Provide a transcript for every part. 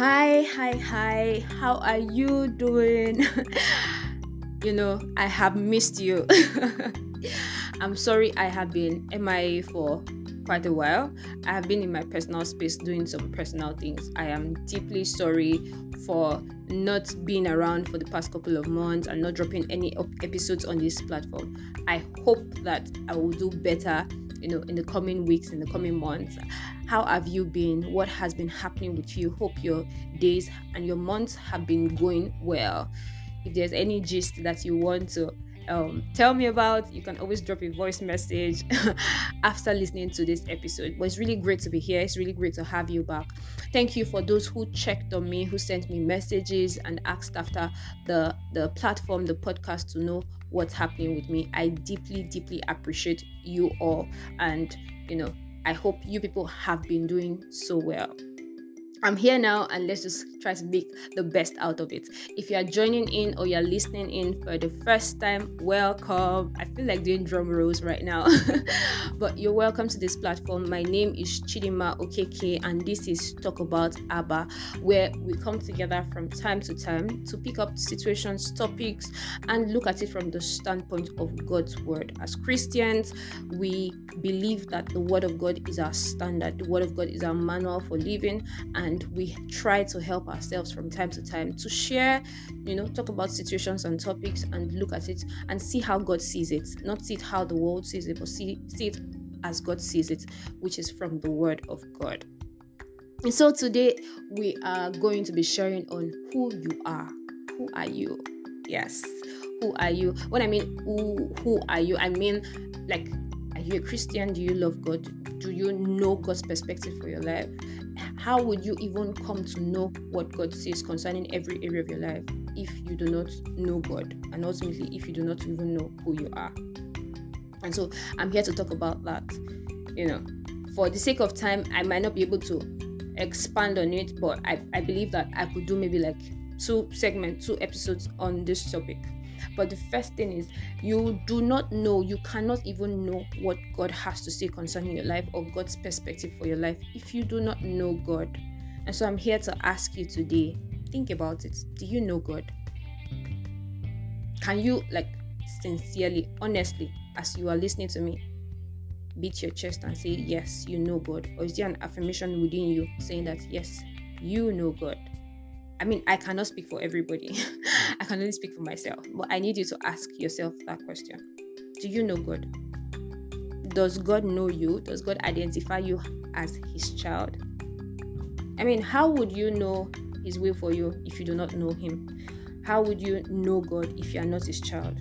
Hi, hi, hi. How are you doing? you know, I have missed you. I'm sorry I have been MIA for quite a while. I have been in my personal space doing some personal things. I am deeply sorry for not being around for the past couple of months and not dropping any episodes on this platform. I hope that I will do better, you know, in the coming weeks, in the coming months. How have you been? What has been happening with you? Hope your days and your months have been going well. If there's any gist that you want to um, tell me about, you can always drop a voice message after listening to this episode. But it's really great to be here. It's really great to have you back. Thank you for those who checked on me, who sent me messages and asked after the the platform, the podcast to know what's happening with me. I deeply, deeply appreciate you all, and you know I hope you people have been doing so well. I'm here now and let's just try to make the best out of it. If you are joining in or you're listening in for the first time, welcome. I feel like doing drum rolls right now, but you're welcome to this platform. My name is Chidima Okeke, and this is Talk About Abba, where we come together from time to time to pick up situations, topics, and look at it from the standpoint of God's Word. As Christians, we believe that the Word of God is our standard, the Word of God is our manual for living, and and we try to help ourselves from time to time to share, you know, talk about situations and topics and look at it and see how God sees it, not see it how the world sees it, but see, see it as God sees it, which is from the Word of God. And so today we are going to be sharing on who you are. Who are you? Yes. Who are you? When I mean who who are you, I mean like are you a Christian? Do you love God? Do you know God's perspective for your life? How would you even come to know what God says concerning every area of your life if you do not know God and ultimately if you do not even know who you are? And so I'm here to talk about that. You know, for the sake of time, I might not be able to expand on it, but I, I believe that I could do maybe like two segments, two episodes on this topic. But the first thing is, you do not know, you cannot even know what God has to say concerning your life or God's perspective for your life if you do not know God. And so I'm here to ask you today think about it. Do you know God? Can you, like, sincerely, honestly, as you are listening to me, beat your chest and say, Yes, you know God? Or is there an affirmation within you saying that, Yes, you know God? I mean, I cannot speak for everybody. I can only speak for myself. But I need you to ask yourself that question Do you know God? Does God know you? Does God identify you as His child? I mean, how would you know His will for you if you do not know Him? How would you know God if you are not His child?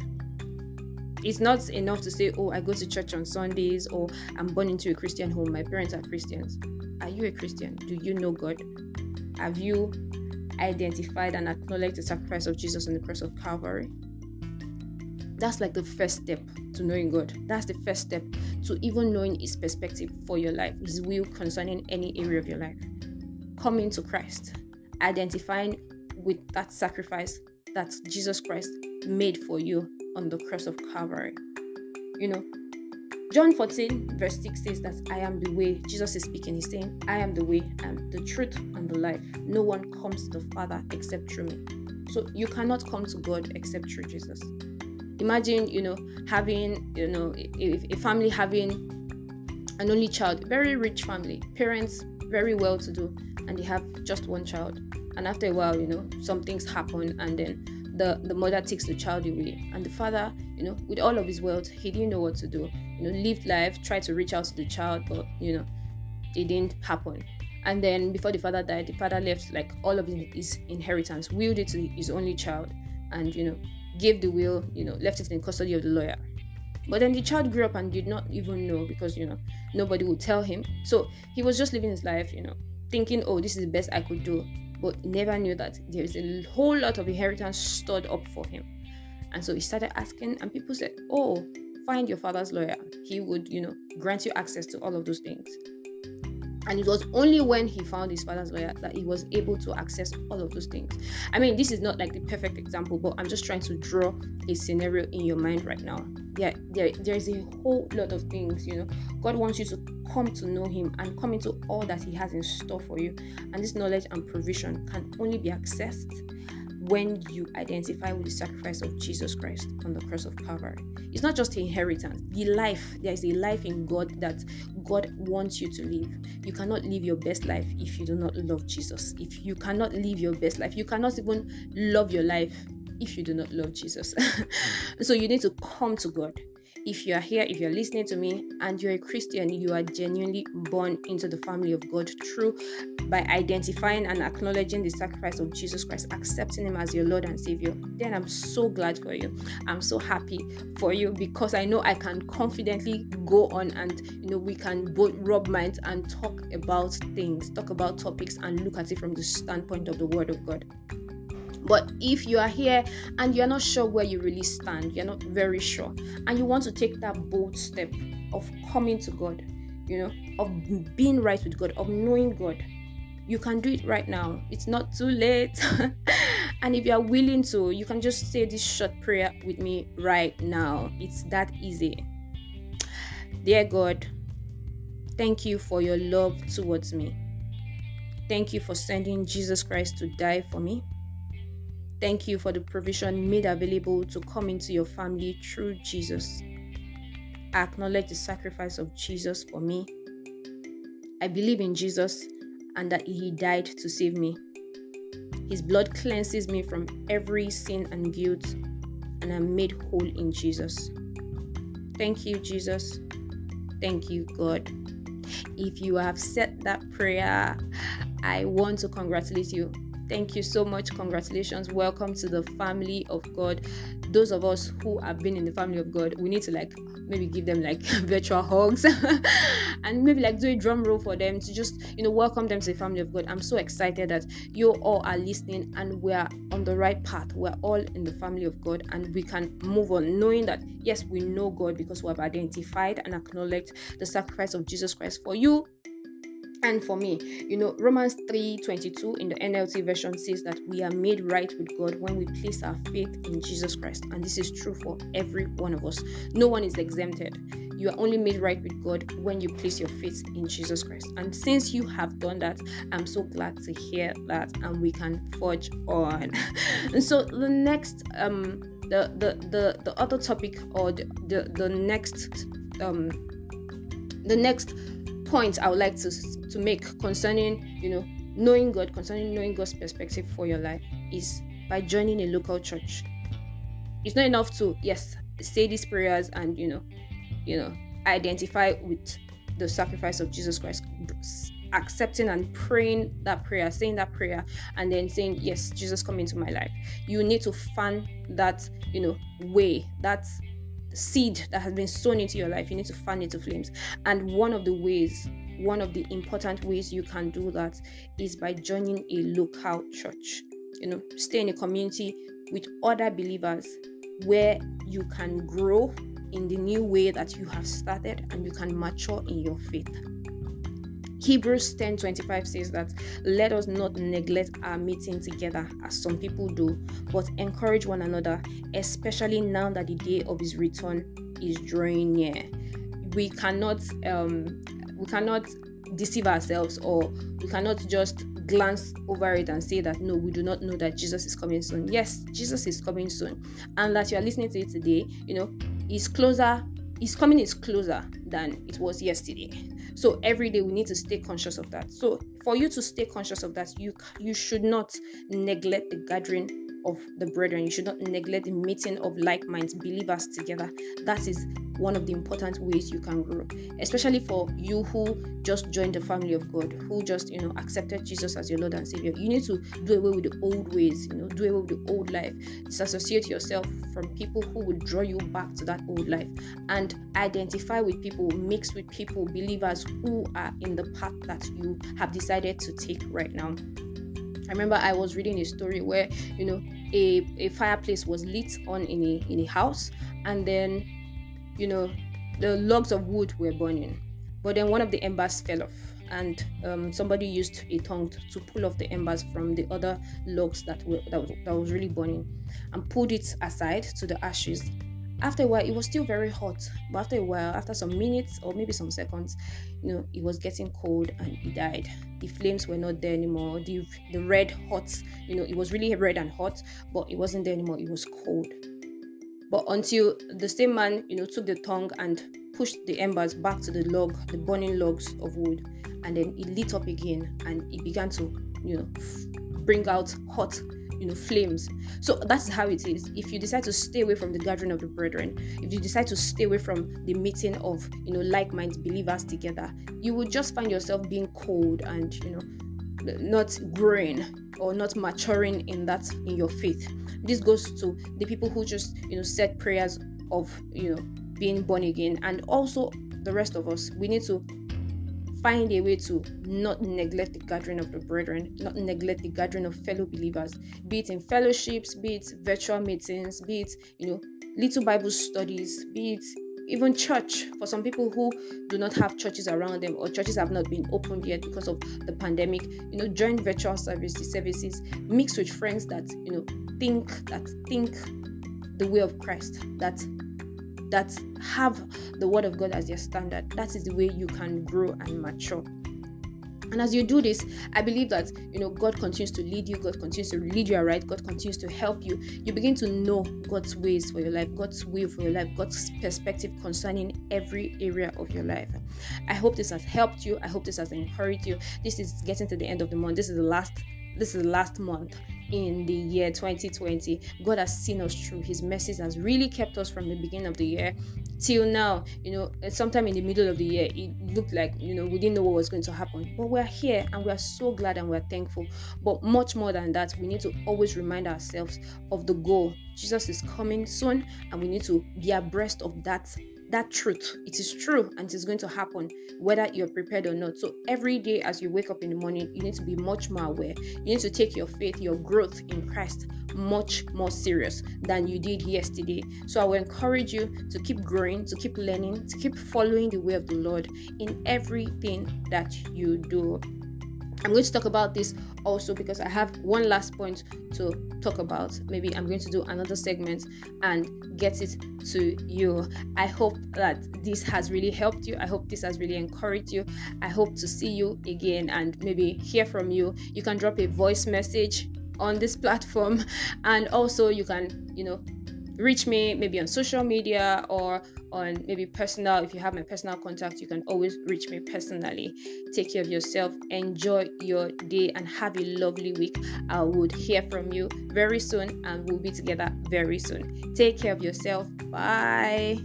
It's not enough to say, Oh, I go to church on Sundays, or I'm born into a Christian home, my parents are Christians. Are you a Christian? Do you know God? Have you identified and acknowledged the sacrifice of Jesus on the cross of Calvary. That's like the first step to knowing God. That's the first step to even knowing His perspective for your life, His will concerning any area of your life. Coming to Christ, identifying with that sacrifice that Jesus Christ made for you on the cross of Calvary. You know, John 14, verse 6 says that I am the way. Jesus is speaking. He's saying, I am the way and the truth and the life. No one comes to the Father except through me. So you cannot come to God except through Jesus. Imagine, you know, having, you know, a, a family having an only child, very rich family, parents very well to do, and they have just one child. And after a while, you know, some things happen, and then the, the mother takes the child away. And the father, you know, with all of his wealth, he didn't know what to do you know lived life tried to reach out to the child but you know it didn't happen. And then before the father died the father left like all of his inheritance willed it to his only child and you know gave the will you know left it in custody of the lawyer. But then the child grew up and did not even know because you know nobody would tell him. So he was just living his life you know thinking oh this is the best i could do. But never knew that there's a whole lot of inheritance stored up for him. And so he started asking and people said oh find your father's lawyer. He would, you know, grant you access to all of those things. and it was only when he found his father's lawyer that he was able to access all of those things i mean this is not like the perfect example but i'm just trying to draw a scenario in your mind right now there, there there's a whole lot of things you know god wants you to come to know him and come into all that he has in store for you and this knowledge and provision can only be accessed when you identify with the sacrifice of Jesus Christ on the cross of Calvary. It's not just inheritance, the life. There is a life in God that God wants you to live. You cannot live your best life if you do not love Jesus. If you cannot live your best life, you cannot even love your life if you do not love Jesus. so you need to come to God if you are here, if you're listening to me and you're a Christian, you are genuinely born into the family of God through by identifying and acknowledging the sacrifice of Jesus Christ, accepting Him as your Lord and Savior, then I'm so glad for you. I'm so happy for you because I know I can confidently go on and you know we can both rub minds and talk about things, talk about topics, and look at it from the standpoint of the Word of God. But if you are here and you're not sure where you really stand, you're not very sure, and you want to take that bold step of coming to God, you know, of being right with God, of knowing God, you can do it right now. It's not too late. and if you are willing to, you can just say this short prayer with me right now. It's that easy. Dear God, thank you for your love towards me. Thank you for sending Jesus Christ to die for me. Thank you for the provision made available to come into your family through Jesus. I acknowledge the sacrifice of Jesus for me. I believe in Jesus and that He died to save me. His blood cleanses me from every sin and guilt, and I'm made whole in Jesus. Thank you, Jesus. Thank you, God. If you have said that prayer, I want to congratulate you Thank you so much. Congratulations. Welcome to the family of God. Those of us who have been in the family of God, we need to like maybe give them like virtual hugs and maybe like do a drum roll for them to just you know welcome them to the family of God. I'm so excited that you all are listening and we're on the right path. We're all in the family of God and we can move on knowing that yes, we know God because we have identified and acknowledged the sacrifice of Jesus Christ for you and for me you know romans 3 22 in the nlt version says that we are made right with god when we place our faith in jesus christ. And this is true for every one of us. No one is exempted. You are only made right with god when you place your faith in jesus christ. And since you have done that i'm so glad to hear that and we can forge on. And so the next um the the the, the other topic or the, the the next um the next point I would like to to make concerning you know knowing God, concerning knowing God's perspective for your life is by joining a local church. It's not enough to yes say these prayers and you know you know identify with the sacrifice of Jesus Christ accepting and praying that prayer, saying that prayer, and then saying, Yes, Jesus, come into my life. You need to fan that, you know, way, that seed that has been sown into your life, you need to fan it to flames. And one of the ways, one of the important ways you can do that is by joining a local church. You know, stay in a community with other believers where you can grow in the new way that you have started and you can mature in your faith. Hebrews 10:25 says that let us not neglect our meeting together as some people do, but encourage one another, especially now that the day of his return is drawing near. We cannot um, we cannot deceive ourselves or we cannot just glance over it and say that no, we do not know that Jesus is coming soon. Yes, Jesus is coming soon, and that you are listening to it today, you know, is closer. His coming is closer than it was yesterday. So every day we need to stay conscious of that. So for you to stay conscious of that you you should not neglect the gathering of the brethren. You should not neglect the meeting of like minds. Believers together. That is one of the important ways you can grow especially for you who just joined the family of god who just you know accepted jesus as your lord and savior. You need to do away with the old ways you know do away with the old life. Disassociate yourself from people who will draw you back to that old life and identify with people mix with people believers who are in the path that you have decided to take right now I remember I was reading a story where you know a, a fireplace was lit on in a in a house and then you know the logs of wood were burning. But then one of the embers fell off and um, somebody used a tongue to pull off the embers from the other logs that were that that was really burning and pulled it aside to the ashes after a while it was still very hot but after a while after some minutes or maybe some seconds you know it was getting cold and he died. The flames were not there anymore. The the red hot you know it was really red and hot but it wasn't there anymore. It was cold. But until the same man you know took the tongue and pushed the embers back to the log the burning logs of wood and then it lit up again and it began to you know bring out hot you know flames. So that's how it is. If you decide to stay away from the gathering of the brethren if you decide to stay away from the meeting of you know like-minded believers together you will just find yourself being cold and you know not growing or not maturing in that in your faith. This goes to the people who just you know said prayers of you know being born again. And also the rest of us we need to find a way to not neglect the gathering of the brethren, not neglect the gathering of fellow believers, be it in fellowships, be it virtual meetings, be it, you know, little Bible studies, be it even church. For some people who do not have churches around them or churches have not been opened yet because of the pandemic you know join virtual services services mix with friends that you know think that think the way of christ that that have the word of God as their standard. That is the way you can grow and mature. And as you do this, I believe that you know God continues to lead you, God continues to lead you aright, God continues to help you. You begin to know God's ways for your life, God's will for your life, God's perspective concerning every area of your life. I hope this has helped you. I hope this has encouraged you. This is getting to the end of the month. This is the last this is the last month in the year 2020. God has seen us through. His mercies has really kept us from the beginning of the year till now. You know, eh, sometime in the middle of the year, it looked like you know we didn't know what was going to happen, but we're here and we're so glad and we're thankful. But much more than that, we need to always remind ourselves of the goal. Jesus is coming soon, and we need to be abreast of that that truth. It is true and it is going to happen whether you're prepared or not. So every day as you wake up in the morning, you need to be much more aware. You need to take your faith, your growth in Christ much more serious than you did yesterday. So I will encourage you to keep growing, to keep learning, to keep following the way of the Lord in everything that you do. I'm going to talk about this also because I have one last point to talk about. Maybe I'm going to do another segment and get it to you. I hope that this has really helped you. I hope this has really encouraged you. I hope to see you again and maybe hear from you. You can drop a voice message on this platform and also you can, you know, reach me maybe on social media or on maybe personal. If you have my personal contact you can always reach me personally. Take care of yourself. Enjoy your day and have a lovely week. I would hear from you very soon and we'll be together very soon. Take care of yourself. Bye